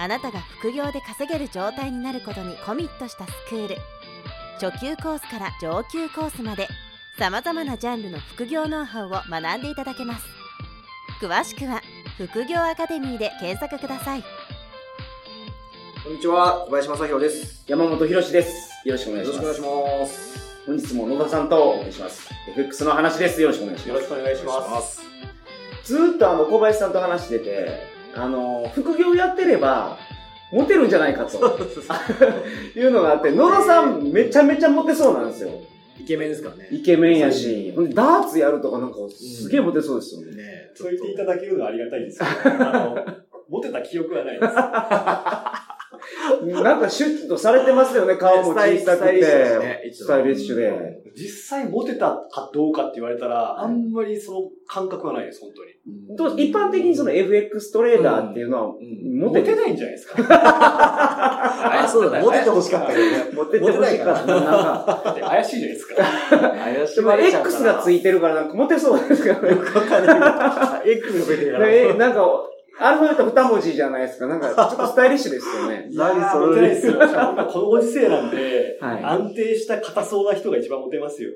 あなたが副業で稼げる状態になることにコミットしたスクール初級コースから上級コースまでさまざまなジャンルの副業ノウハウを学んでいただけます詳しくは副業アカデミーで検索くださいこんにちは、小林正宏です。山本博史です。よろしくお願いします。本日も野田さんとお願いします。FX の話です。よろしくお願いします。よろしくお願いします。ずーっとあの、小林さんと話してて、あの、副業やってれば、モテるんじゃないかと。いうのがあって、野田さんめちゃめちゃモテそうなんですよ。イケメンですからね。イケメンやし、ダーツやるとかなんかすげえモテそうですよね。ねそう言っていただけるのはありがたいですけど、あの、持てた記憶はないです。なんかシュッとされてますよね、顔も小さくスタイリッシュですてね。スタイリッシュで。実際持てたかどうかって言われたら、あんまりその感覚はないです、本当に。どう一般的にその FX トレーダーっていうのは、モ持テててないんじゃないですか？あ、そうだね。モテてほしかったけどね。モテてほしかったな。なんか怪しいじゃないですか。怪しでも X がついてるからなんかモテそうですからね。い。X が増えてるから。なんか、アルファベット二文字じゃないですか。なんか、ちょっとスタイリッシュですよね。何そモテないれですよ。このご時世なんで、はい安定した硬そうな人が一番モテますよ。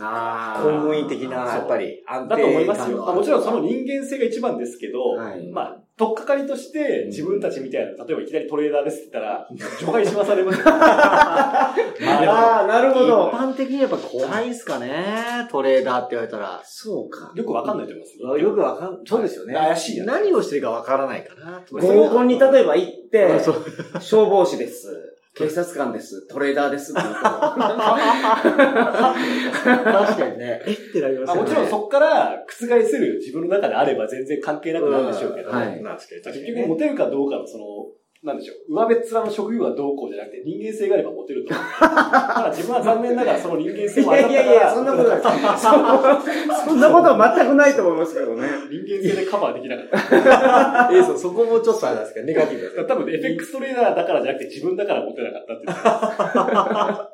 あ公務員的な、やっぱり、安定だと思いますよ。もちろんその人間性が一番ですけど、はいまあ、とっかかりとして自分たちみたいな、例えばいきなりトレーダーですって言ったら、除外しまされますよ。あ あ、なるほ一ど。般的にやっぱ怖いっすかね。トレーダーって言われたら。そうか。よくわかんないと思いますよ。よくわかん、そうですよね。怪しいやつ何をしてるかわからないかな。合コンに例えば行って消防士です。警察官です。トレーダーですって言うと。確かにね。えってなりますよね。あもちろんそこから覆せる自分の中であれば全然関係なくなるんでしょうけど、うんはい結局モテるかどうかのその、なんでしょう、上辺っ面の職業がどうこうじゃなくて人間性があればモテると思う。ただ自分は残念ながらその人間性いもあったから、やいやいや、そんなことない。そそんなことは全くないと思いますけどね。人間性でカバーできなかった。え、そう、そこもちょっとあれなんですか、ネガティブですか。多分ね、FX トレーダーだからじゃなくて自分だからモテなかったっていう。だか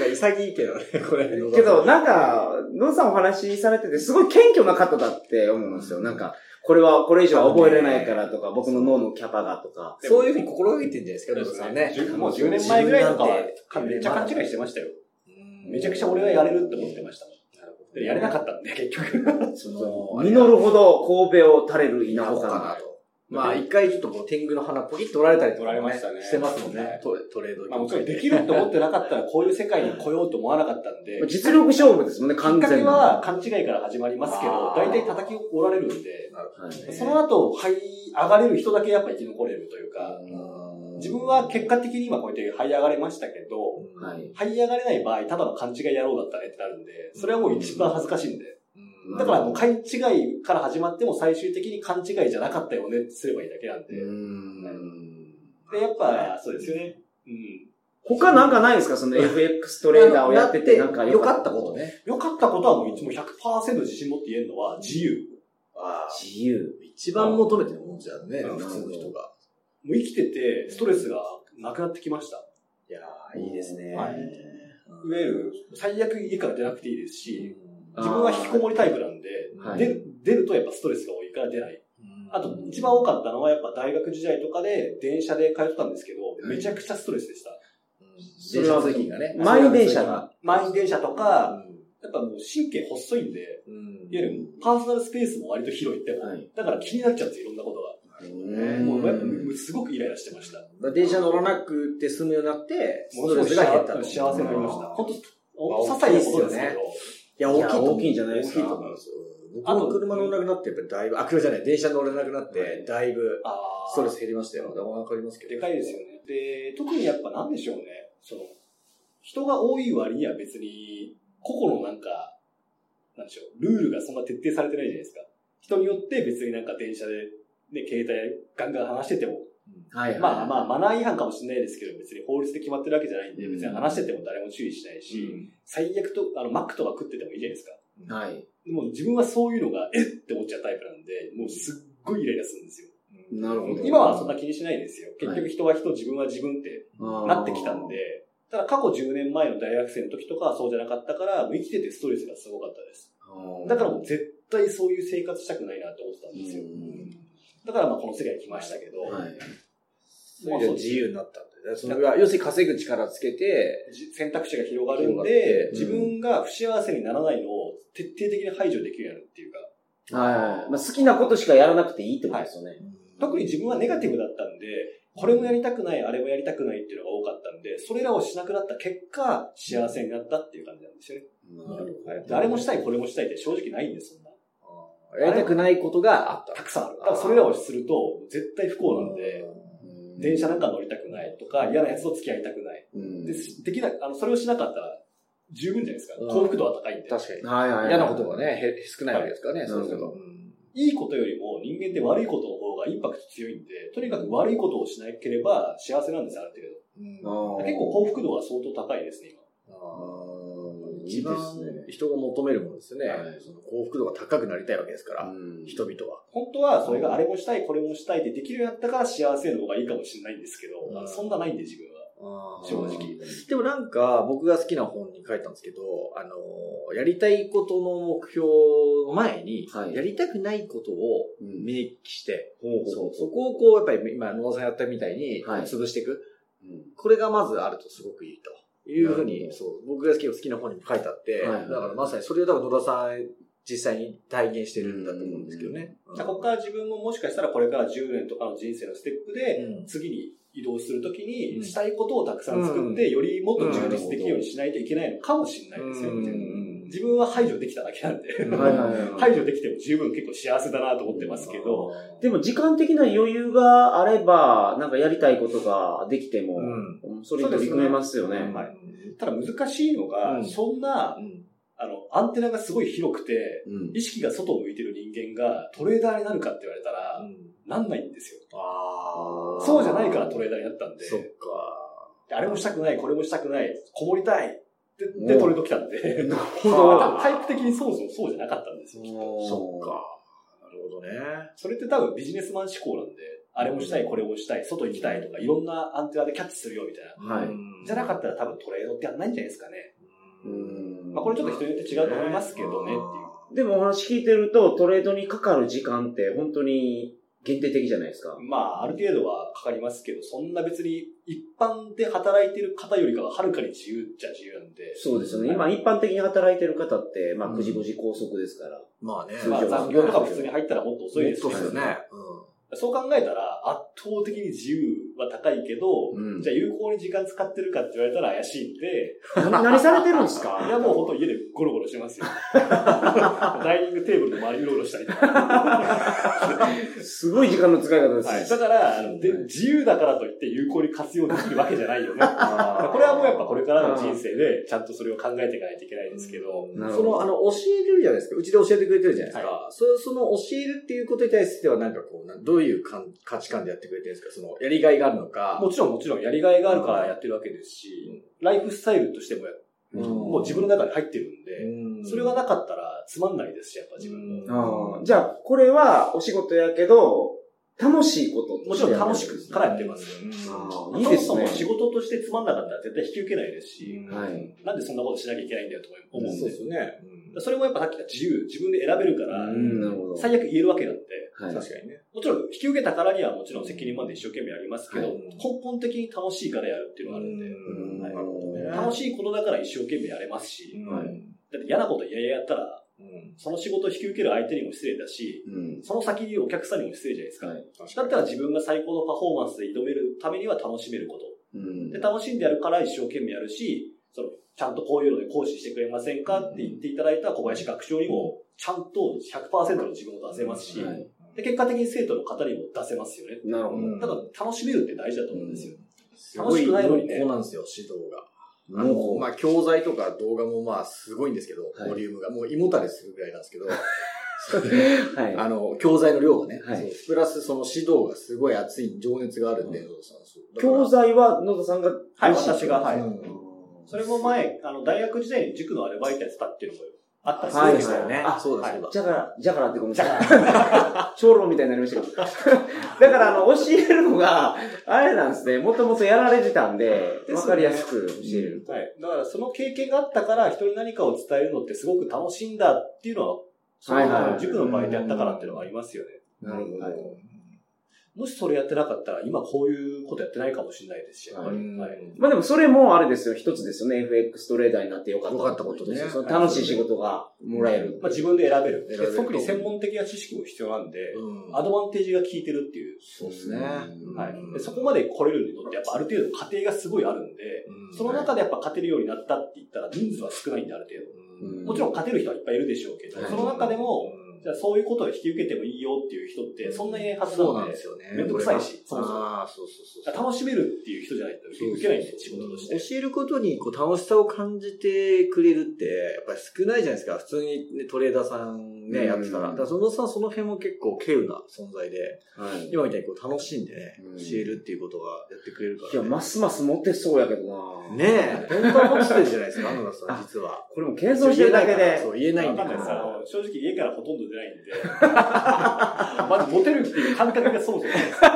ら潔いけどね、これ。けど、なんか、野田さんお話しされてて、すごい謙虚な方だって思うんですよ。なんか、これは、これ以上は覚えれないからとか、僕の脳のキャパがとか。そういうふうに心がけてんじゃないですか、野田さんね。10もう10年前ぐらいとかはめっちゃ勘違いしてましたよ。うんめちゃくちゃ俺はやれるって思ってました。でやれなかったんで、結局。その、実るほど神戸を垂れる稲穂かな。と。まあ、一回ちょっとこう、天狗の花ポキッと取られたりとか、取られましたねしてますもんね、トトレード。まあもちろんできるって思ってなかったらこういう世界に来ようと思わなかったんで、実力勝負ですもんね、きっかけ。は勘違いから始まりますけど、大体叩き折られるんで、なるほどねその後、這い上がれる人だけやっぱ生き残れるというか、自分は結果的に今こうやって這い上がれましたけど、はい。這い上がれない場合、ただの勘違い野郎だったねってなるんで、それはもう一番恥ずかしいんで。うんだからもう勘違いから始まっても最終的に勘違いじゃなかったよねってすればいいだけなんで。うんで、やっぱ、そうですよね。うん。他なんかないですか？その FX トレーダーをやってて、なんか良かったこと。ね。良かったことはもういつも100%自信持って言えるのは自由。あ自由。一番求めてるもんじゃんね、うん普通の人が。もう生きてて、ストレスがなくなってきました。いやー、いいですね。はいいわゆる、最悪家から出なくていいですし、うん自分は引きこもりタイプなんで、はい出る出るとやっぱストレスが多いから出ない。あと、一番多かったのはやっぱ大学時代とかで電車で通ってたんですけど、いめちゃくちゃストレスでした。電車通勤がね。満員電車が。満員電車とか、やっぱもう神経細いんで、うん。いわゆるパーソナルスペースも割と広いって、はい。だから気になっちゃうんですよ、いろんなことが。もうやっぱすごくイライラしてました。電車乗らなくて済むようになって、ストレスが減ったと。幸せになりました。うん本当些細なことですけど、いや、大きいと思う大きいんじゃないですか大きいと思すよ。僕も車乗らなくなって、やっぱりだいぶ、あ、車じゃない、電車乗れなくなって、だいぶストレス減りましたよ。わかりますけど。でかいですよね。で、特にやっぱなんでしょうね。その、人が多い割には別に、個々のなんか、なんでしょう、ルールがそんな徹底されてないじゃないですか。人によって別になんか電車で、ね、携帯ガンガン話しててもはいはい。まあまあ、マナー違反かもしれないですけど、別に法律で決まってるわけじゃないんで、別に話してても誰も注意しないし、最悪と、あの、マックとか食っててもいいじゃないですか？はい。でも自分はそういうのが、えっ？って思っちゃうタイプなんで、もうすっごいイライラするんですよ。なるほど。今はそんな気にしないですよ。結局人は人、自分は自分ってなってきたんで、ただ過去10年前の大学生の時とかはそうじゃなかったから、生きててストレスがすごかったです。だからもう絶対そういう生活したくないなって思ってたんですよ。だからまあこの世界に来ましたけど、はい。そういう自由になったんだよね。それが、要するに稼ぐ力つけて、じ選択肢が広がるんでて、自分が不幸せにならないのを徹底的に排除できるようになるっていうか、はい。まあ、好きなことしかやらなくていいってことですよね。特に自分はネガティブだったんで、これもやりたくない、あれもやりたくないっていうのが多かったんで、それらをしなくなった結果、幸せになったっていう感じなんですよね。なるほであれもしたい、これもしたいって正直ないんです、そんな。ど。やりたくないことがあった。たくさんある。だからそれらをすると、絶対不幸なんで、電車なんか乗りたくないとか、嫌なやつと付き合いたくない。うんで、できない、あの、それをしなかったら、十分じゃないですか。うん幸福度は高いんで。確かに。はいはいはい。嫌なことがね、へ少ないわけですからね、はいそうすると。いいことよりも人間って悪いことの方がインパクト強いんで、とにかく悪いことをしなければ幸せなんですよ、ある程度。結構幸福度は相当高いですね、今。一番。人が求めるものですよね。はい。その幸福度が高くなりたいわけですから、うん。人々は。本当はそれがあれもしたい、これもしたいってできるようになったから幸せの方がいいかもしれないんですけど、うん。そんなないんで自分は。正直。でもなんか、僕が好きな本に書いたんですけど、あの、やりたいことの目標の前に、はい。やりたくないことをうん。明記して、ほう。そこをこう、やっぱり今、野田さんやったみたいに、はい。潰していく。うん。これがまずあるとすごくいいというふうに、そう、僕が好き好きな本にも書いてあって、はいだからまさにそれを多分野田さん実際に体現してるんだと思うんですけどね。じゃあここから自分ももしかしたらこれから10年とかの人生のステップで、うん。次に移動するときにうん。したいことをたくさん作って、よりもっと充実できるようにしないといけないのかもしれないですよ、うん自分は排除できただけなんで、排除できても十分結構幸せだなと思ってますけど、でも時間的な余裕があれば、なんかやりたいことができても、うん。それに取り組めますよね。うんはい。ただ難しいのが、うん。そんな、うん。あの、アンテナがすごい広くて、うん。意識が外を向いてる人間がトレーダーになるかって言われたら、なんないんですよ。あそうじゃないからトレーダーになったんで、そっか。あれもしたくない、これもしたくない、こもりたいってでトレード来たんで、なる 多ほ分タイプ的にそもそもそうじゃなかったんですよ。きっとど。そっか。なるほどね。それって多分ビジネスマン思考なんで、あれもしたい、これもしたい、外行きたいとか、いろんなアンテナでキャッチするよみたいな。はいじゃなかったら多分トレードってやんないんじゃないですかね。うんまあこれちょっと人によって違うと思いますけどねっていう。でもお話聞いてると、トレードにかかる時間って本当に限定的じゃないですか。まあ、ある程度はかかりますけど、そんな別に一般で働いてる方よりかははるかに自由っちゃ自由なんで。そうですよね。今一般的に働いてる方って、まあ9時5時拘束ですから。まあね。まあ残業とか普通に入ったらもっと遅いですしそうですよね。そう考えたら圧倒的に自由は高いけど、うんじゃあ有効に時間使ってるかって言われたら怪しいんで、何何されてるんですいかやもう本当家でゴロゴロしてますよ。ダイニングテーブルの周りうろうろしたりとか。すごい時間の使い方ですね。はい、だからあので、自由だからといって有効に活用できるわけじゃないよね。まあこれはもうやっぱこれからの人生でちゃんとそれを考えていかないといけないですけど、どその、あの、教えるじゃないですか。うちで教えてくれてるじゃないですか。そその教えるっていうことに対しては、なんかこう、どういうかん価値観でやってくれてるんですか？その、やりがいがあるのか。もちろんもちろんやりがいがあるからやってるわけですし、ライフスタイルとしてももう自分の中に入ってるんで、うん。それがなかったらつまんないですし、やっぱ自分も。じゃあ、これはお仕事やけど、楽しいこともちろん楽しくからやってますいいですね。仕事としてつまんなかったら絶対引き受けないですし、はいなんでそんなことしなきゃいけないんだよと思うんで。そうですよね。それもやっぱさっき言った自由、自分で選べるから。最悪言えるわけなんで、はい確かにね。もちろん引き受けたからにはもちろん責任まで一生懸命やりますけど、はい根本的に楽しいからやるっていうのがあるんで、うんなるほどね。楽しいことだから一生懸命やれますし、はいだって嫌なこと嫌々やったら、うんその仕事を引き受ける相手にも失礼だし、うん。その先にいるお客さんにも失礼じゃないですか。はい。だったら自分が最高のパフォーマンスで挑めるためには楽しめること。うんで、楽しんでやるから一生懸命やるし、その、ちゃんとこういうので講師してくれませんかって言っていただいた小林学長にも、ちゃんと100%の自分を出せますし、はいで、結果的に生徒の方にも出せますよね。なるほど。うんだから楽しめるって大事だと思うんですよ。すごい濃楽しくないのにね厚なんですよ、指導が。あの、まあ、教材とか動画もまあ、すごいんですけど、はいボリュームが。もう胃もたれするぐらいなんですけど、はい。あの、教材の量がね。はいそうプラスその指導がすごい熱い、情熱があるんで、野田さん教材は野田さんが、はい私がはいうんそれも前、あの、大学時代に塾のアルバイトやってたっていうのもあったりすはいるんですよね。あそうだそうだ。じゃから、じゃからってごめんなさい。長老みたいになりましたけど。だから、あの、教えるのが、あれなんですね。もともとやられてたんで、わかりやすく教える。はい。だからその経験があったから人に何かを伝えるのってすごく楽しいんだっていうのは、そのはいはい塾のバイトやったからっていうのがありますよね。なるほど。はいもしそれやってなかったら今こういうことやってないかもしれないですし、やっぱり。うんはい。まあでもそれもあれですよ。一つですよね。FX トレーダーになってよかった。よかったことね楽しい仕事がもらえる。まあ自分で選べる。選べるで特に専門的な知識も必要なんで、うんアドバンテージが効いてるっていう。そうですね。はい。でそこまで来れるのってやっぱある程度過程がすごいあるんで、うんその中でやっぱ勝てるようになったって言ったら人数は少ないんである程度。うんもちろん勝てる人はいっぱいいるでしょうけど、はいその中でも、うんじゃあそういうことを引き受けてもいいよっていう人ってそんなにはずそうなんんですよね。めんどくさいし、そもそも。ああ、そうそうそう。楽しめるっていう人じゃないと受けないんで、仕事として。教えることにこう楽しさを感じてくれるって、やっぱり少ないじゃないですか。普通に、ね、トレーダーさんね、うんやってたら。だからそのさん、その辺も結構稀有な存在で、はい。今みたいにこう楽しんでね、うん教えるっていうことがやってくれるから、いや、ね。ますますモテそうやけどなねえ、本当は持ってるんじゃないですか、野田さん、実は。これも謙遜してるだけで。そう、言えないんだわかんないです。あから。の、正直家からほとんど出ないんで、まずモテるっていう感覚がそもそもないです。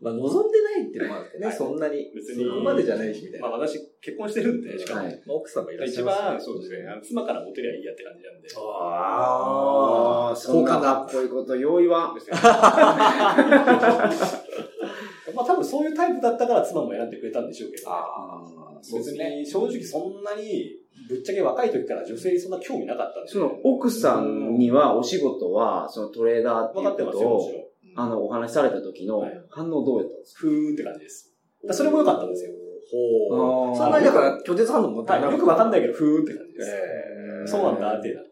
まあ、望んでないっていうのもあるけどね、はいそんなに。別にそこまでじゃないし、みたいな。まあ私結婚してるんで、しかも。はいまあ奥さんがいらっしゃ一います番、そうですね、妻からモテりゃいいやって感じなんで。ああ、そんなか好感がっ。こいいこと用意は。多分そういうタイプだったから妻も選んでくれたんでしょうけど、ああ、そうで別。に正直そんなに、ぶっちゃけ若い時から女性にそんな興味なかったんですよ。その奥さんにはお仕事は、そのトレーダーっていうこと分かってますよ、もちろを、ん。あの、お話しされた時のはい反応どうやったんですか？ふーんって感じです。それも良かったんですよ。ほう。そんなにだから、拒絶反応持ってはい、よくわかんない。ないけど、ふーんって感じです。えーそうなんだ、ってな。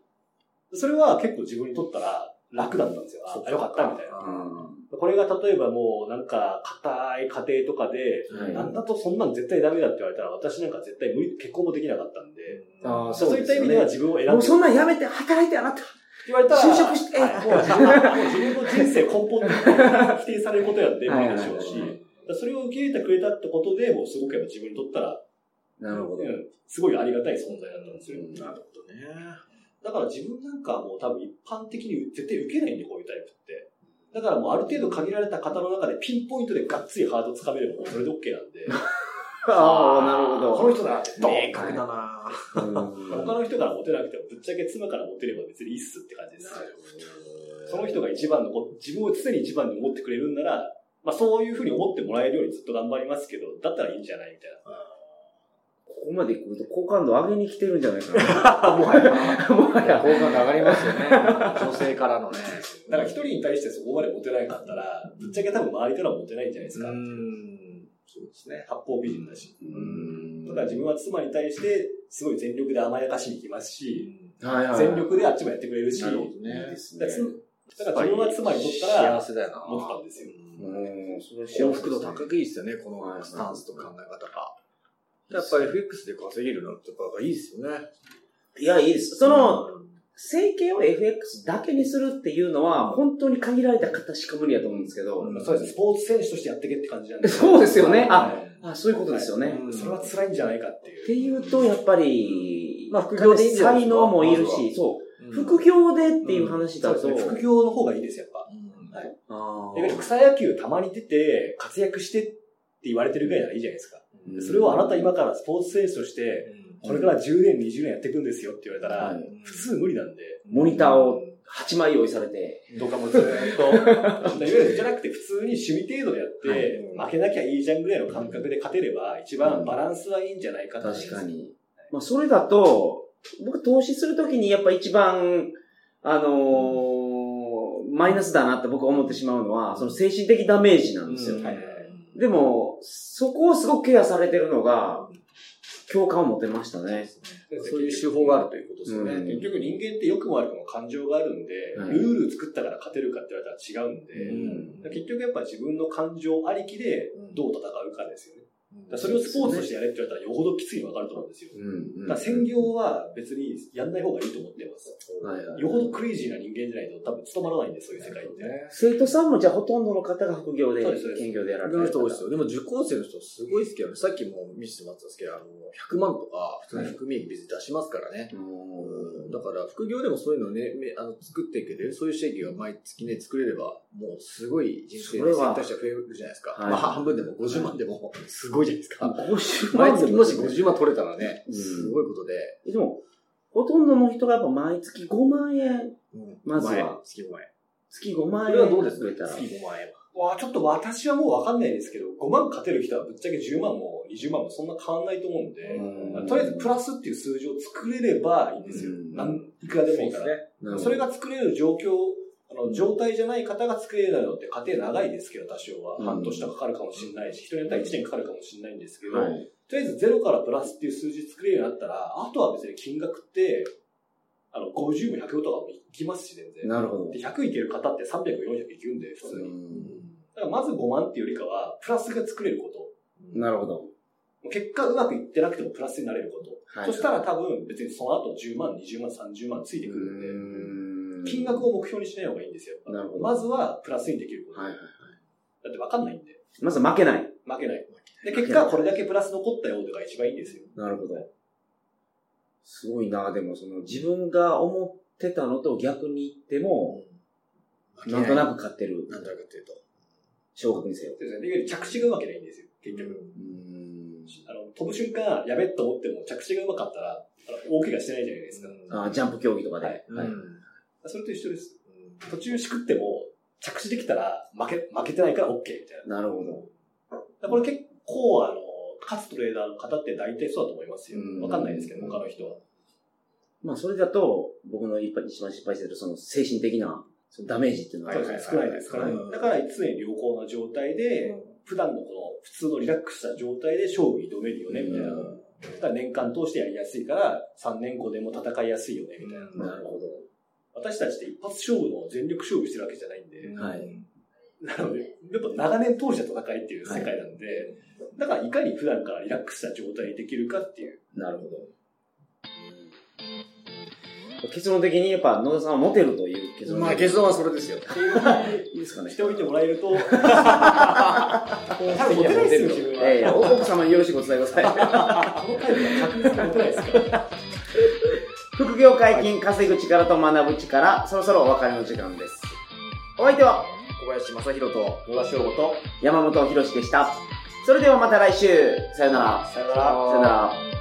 それは結構自分にとったら楽だったんですよ。あ、よかった、みたいな。これが例えばもうなんか硬い家庭とかで、はいなんだとそんなん絶対ダメだって言われたら私なんか絶対無理、結婚もできなかったんで、あーそういった意味では自分を選んでもうそんなんやめて働いてあなた。言われたら、就職してはいもう自分の人生根本的に否定されることやってもいいでしょうし、それを受け入れてくれたってことで、もうすごくやっぱ自分にとったら、なるほど。うんすごいありがたい存在だったんですよ。うんなるほどね。だから自分なんかはもう多分一般的に絶対受けないんで、こういうタイプって。だからもうある程度限られた方の中でピンポイントでがっつりハードつかめればもうそれで OK なんで、ああ、なるほど。この人だってド明確だなうん他の人からモテなくてもぶっちゃけ妻からモテれば別にいいっすって感じです。その人が一番のこ、自分を常に一番に思ってくれるんなら、まあそういうふうに思ってもらえるようにずっと頑張りますけど、だったらいいんじゃないみたいな。ここまで来ると好感度上げに来てるんじゃないかな。もはや。もはや。好感度上がりますよね。女性からのね。だから一人に対してそこまでモテなかったら、ぶっちゃけ多分周りからもモテないんじゃないですか。ん。そうですね。八方美人だし。うんだから自分は妻に対して、すごい全力で甘やかしに行きますし、はいはい。全力であっちもやってくれるし、なるほどね。だから自分は妻にとったら幸、せだよな。持ってたんですようん、それ幸福度高く。くいいですよね、このスタンスと考え方が。やっぱり FX で稼げるのってやっぱいいですよね。いや、いいです。その、整形を FX だけにするっていうのは、本当に限られた方しか無理やと思うんですけど、うんそうです。スポーツ選手としてやってけって感じなんで。そうですよねあはいあそういうことですよね。うんそれは辛いんじゃないかっていう。っていうと、やっぱり、まあ副業で才能もいるし、そう。うん副業でっていう話だと、そうですね。副業の方がいいです、やっぱ。うんはい。あーだけど草野球たまに出て活躍してって言われてるぐらいならいいじゃないですか。うん。それをあなた今からスポーツ選手として、これから10年、20年やっていくんですよって言われたら、はい。普通無理なんで、モニターを8枚用意されて、とかもずーっと、いわゆるじゃなくて普通に趣味程度でやって、負けなきゃいいじゃんぐらいの感覚で勝てれば、一番バランスはいいんじゃないかと思います確か。に。まあ、それだと、僕投資するときにやっぱ一番、あのーマイナスだなって僕は思ってしまうのは、その精神的ダメージなんですよ。うん。はいはい。でも、そこをすごくケアされてるのが、共感を持てましたね。そういう手法があるということですよね。うん結局人間って良くも悪くも感情があるんで、はいルール作ったから勝てるかって言われたら違うんで、うん結局やっぱ自分の感情ありきでどう戦うかですよね。それをスポーツとしてやれって言われたらよほどきついの分かると思うんですよ。だから専業は別にやんない方がいいと思ってます。よほどクレイジーな人間じゃないと多分務まらないんで、そういう世界って。生徒さんもじゃあほとんどの方が副業で、兼業でやられてる人多いですよ。でも受講生の人すごいですけどね。さっきも見せてもらったんですけど、あの、100万とか、普通に含み益別に出しますからね。だから副業でもそういうのね、あの作っていける、そういう刺激が毎月ね、作れれば、もうすごい人生の選択肢が増えるじゃないですか。まあ半分でも50万でも、すごいじゃないですか。50万毎月もし50万取れたらね、すごいことで。でも、ほとんどの人がやっぱ毎月5万円、まずは。月5万円。月5万円。これはどうです？か月5万円は。わちょっと私はもうわかんないですけど、5万勝てる人はぶっちゃけ10万も20万もそんな変わんないと思うんで、うんとりあえずプラスっていう数字を作れればいいんですよ。なんいくらでもいいから。そ,、ね、それが作れる状況、あの、状態じゃない方が作れるのって過程長いですけど、多少は。半年とかかるかもしれないし、人によっては1年かかるかもしれないんですけど、はい、とりあえずゼロからプラスっていう数字作れるようになったら、あとは別に金額って、あの、50も100とかもいきますし、全然。なるほど。で、100いける方って300、400いくんで、普通に。だからまず5万っていうよりかは、プラスが作れること。なるほど。結果うまくいってなくてもプラスになれること。はい、そしたら多分別にその後10万、20万、30万ついてくるんで、金額を目標にしない方がいいんですよ。なるほど。まずはプラスにできること。はいはいはい。だって分かんないんで。まず負けない。負けない。で、結果これだけプラス残ったよとか一番いいんですよ。なるほど。すごいなでもその自分が思ってたのと逆に言っても、なんとなく勝ってる。なんとなくっていうと。小学にせよ。そうですね。着地がうまくないんですよ、結局。あの、飛ぶ瞬間、やべっと思っても着地がうまかったら、大怪我してないじゃないですか。あジャンプ競技とかで。はい。それと一緒です。途中しくっても、着地できたら負け、負けてないから OK みたいな。なるほど。これ結構、あの、勝つトレーダーの方って大体そうだと思いますよ。わかんないですけど、他の人は。まあ、それだと、僕の一番失敗してる、その精神的なダメージっていうのは、少ないですから、ね、だから常に良好な状態で、普段のこの普通のリラックスした状態で勝負に挑めるよね、みたいな。だから年間通してやりやすいから、3年後でも戦いやすいよね、みたいな。なるほど。私たちって一発勝負の全力勝負してるわけじゃないんで、はい。なので、やっぱ長年通した戦いっていう世界なんで、はい、だからいかに普段からリラックスした状態にできるかっていう。なるほど。結論的にやっぱ野田さんはモテるという結論。まあ結論はそれですよ。いいですかね。しておいてもらえると。多分モテないですよ、自分は。いや奥様によろしくお伝えください。この回では確実にモテないですから。副業解禁、稼ぐ力と学ぶ力、そろそろお別れの時間です。お相手は、小林正宏と野田翔吾と山本博史でした。それではまた来週。さよなら。さよなら。さよなら。